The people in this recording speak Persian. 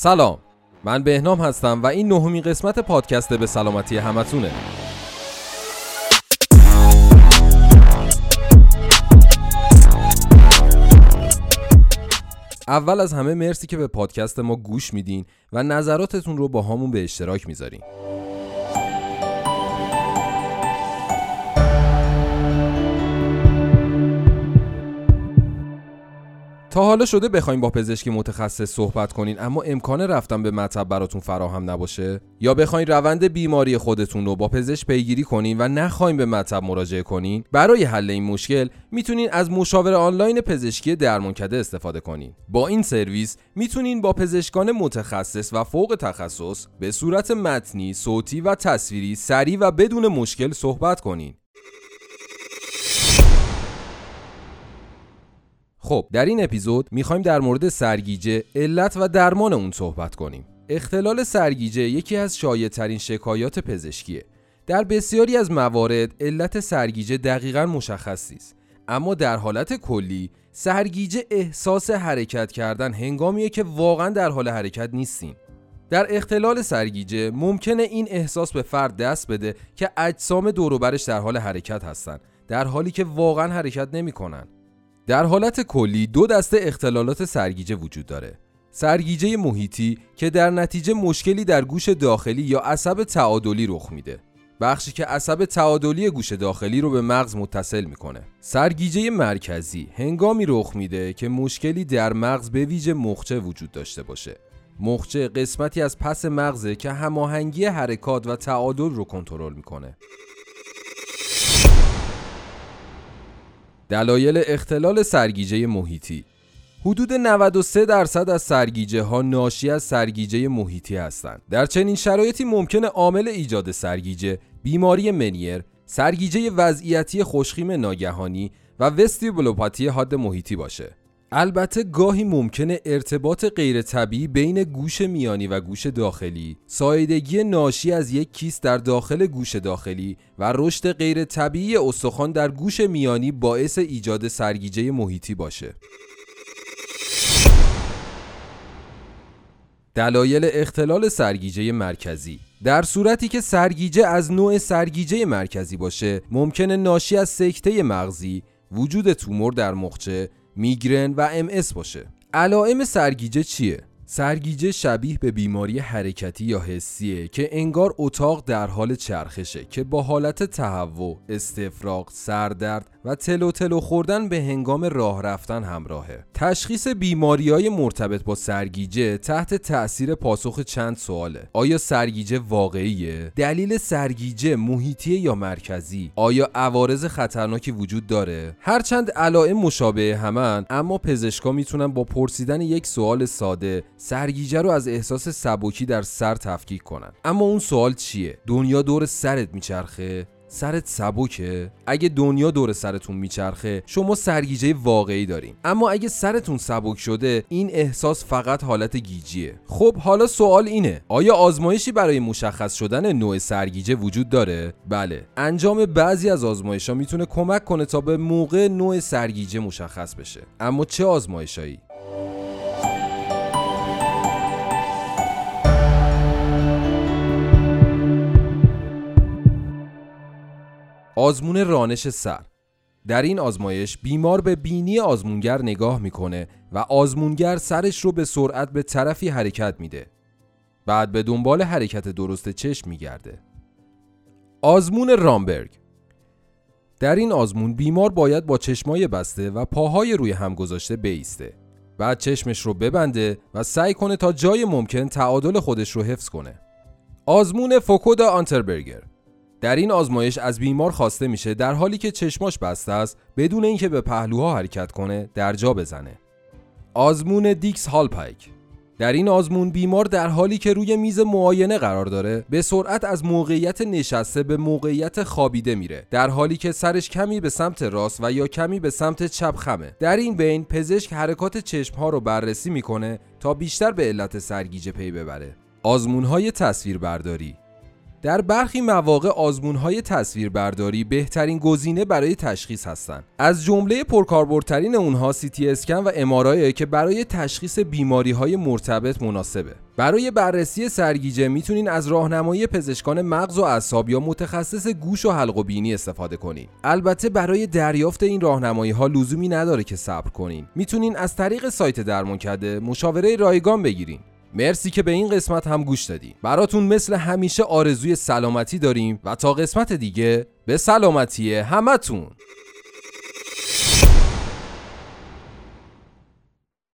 سلام. من بهنام هستم و این نهمین قسمت پادکست به سلامتی همتونه. اول از همه مرسی که به پادکست ما گوش میدین و نظراتتون رو با همون به اشتراک می‌ذارین. حالا شده بخوایم با پزشکی متخصص صحبت کنین اما امکان رفتن به مطب براتون فراهم نباشه؟ یا بخواین روند بیماری خودتون رو با پزشک پیگیری کنین و نخواین به مطب مراجعه کنین؟ برای حل این مشکل می‌تونین از مشاور آنلاین پزشکی درمانکده استفاده کنین. با این سرویس می‌تونین با پزشکان متخصص و فوق تخصص به صورت متنی، صوتی و تصویری سریع و بدون مشکل صحبت کنین. خب در این اپیزود می‌خوایم در مورد سرگیجه علت و درمان اون صحبت کنیم. اختلال سرگیجه یکی از شایع ترین شکایات پزشکیه. در بسیاری از موارد علت سرگیجه دقیقا مشخص نیست اما در حالت کلی سرگیجه احساس حرکت کردن هنگامیه که واقعا در حال حرکت نیستیم. در اختلال سرگیجه ممکنه این احساس به فرد دست بده که اجسام دوروبرش در حال حرکت هستند در حالی که واقعا حرکت نمی‌کنن. در حالت کلی دو دسته اختلالات سرگیجه وجود داره. سرگیجه محیطی که در نتیجه مشکلی در گوش داخلی یا عصب تعادلی رخ میده. بخشی که عصب تعادلی گوش داخلی رو به مغز متصل می‌کنه. سرگیجه مرکزی هنگامی رخ میده که مشکلی در مغز به ویژه مخچه وجود داشته باشه. مخچه قسمتی از پس مغزه که هماهنگی حرکات و تعادل رو کنترل می‌کنه. دلایل اختلال سرگیجه محیطی حدود 93 درصد از سرگیجه ها ناشی از سرگیجه محیطی هستند. در چنین شرایطی ممکنه عامل ایجاد سرگیجه بیماری منیر، سرگیجه وضعیتی خوشخیم ناگهانی و وستیبولوپاتی حاد محیطی باشه. البته گاهی ممکنه ارتباط غیر طبیعی بین گوش میانی و گوش داخلی، سایدگی ناشی از یک کیست در داخل گوش داخلی و رشد غیر طبیعی استخوان در گوش میانی باعث ایجاد سرگیجه محیطی باشه. دلایل اختلال سرگیجه مرکزی در صورتی که سرگیجه از نوع سرگیجه مرکزی باشه ممکنه ناشی از سکته مغزی وجود تومور در مخچه میگرن و ام باشه. علائم سرگیجه چیه؟ سرگیجه شبیه به بیماری حرکتی یا حسیه که انگار اتاق در حال چرخشه که با حالت تهوع، استفراغ، سردرد و تلو تلو خوردن به هنگام راه رفتن همراهه. تشخیص بیماری های مرتبط با سرگیجه تحت تأثیر پاسخ چند سواله. آیا سرگیجه واقعیه؟ دلیل سرگیجه محیطی یا مرکزی؟ آیا عوارض خطرناکی وجود داره؟ هرچند علائم مشابه همن اما پزشکا می‌تونن با پرسیدن یک سوال ساده سرگیجه رو از احساس سبکی در سر تفکیک کنن اما اون سوال چیه دنیا دور سرت میچرخه سرت سبکه؟ اگه دنیا دور سرتون میچرخه شما سرگیجه واقعی دارین. اما اگه سرتون سبک شده این احساس فقط حالت گیجیه. خب حالا سوال اینه. آیا آزمایشی برای مشخص شدن نوع سرگیجه وجود داره؟ بله. انجام بعضی از آزمایش ها می‌تونه کمک کنه تا به موقع نوع سرگیجه مشخص بشه. اما چه آزمایشایی آزمون رانش سر. در این آزمایش بیمار به بینی آزمونگر نگاه می‌کنه و آزمونگر سرش رو به سرعت به طرفی حرکت میده. بعد به دنبال حرکت درست چشم میگرده. آزمون رامبرگ. در این آزمون بیمار باید با چشمای بسته و پاهای روی هم گذاشته بیسته. بعد چشمش رو ببنده و سعی کنه تا جای ممکن تعادل خودش رو حفظ کنه. آزمون فوکودا آنتربرگر. در این آزمایش از بیمار خواسته میشه در حالی که چشماش بسته است بدون اینکه به پهلوها حرکت کنه در جا بزنه. آزمون دیکس هالپایک. در این آزمون بیمار در حالی که روی میز معاینه قرار داره به سرعت از موقعیت نشسته به موقعیت خوابیده میره در حالی که سرش کمی به سمت راست و یا کمی به سمت چپ خمه. در این بین پزشک حرکات چشم ها رو بررسی می‌کنه تا بیشتر به علت سرگیجه پی ببره. آزمون های تصویر برداری در برخی مواقع آزمونهای تصویربرداری بهترین گزینه برای تشخیص هستند. از جمله پرکاربردترین اونها سی اسکن و امارای که برای تشخیص بیماری های مرتبط مناسبه. برای بررسی سرگیجه می‌تونین از راهنمایی پزشکان مغز و اعصاب یا متخصص گوش و حلق و بینی استفاده کنین. البته برای دریافت این راهنمایی ها لزومی نداره که صبر کنین. می‌تونین از طریق سایت درمانکده مشاوره رایگان بگیرین. مرسی که به این قسمت هم گوش دادی براتون مثل همیشه آرزوی سلامتی داریم و تا قسمت دیگه به سلامتی همتون.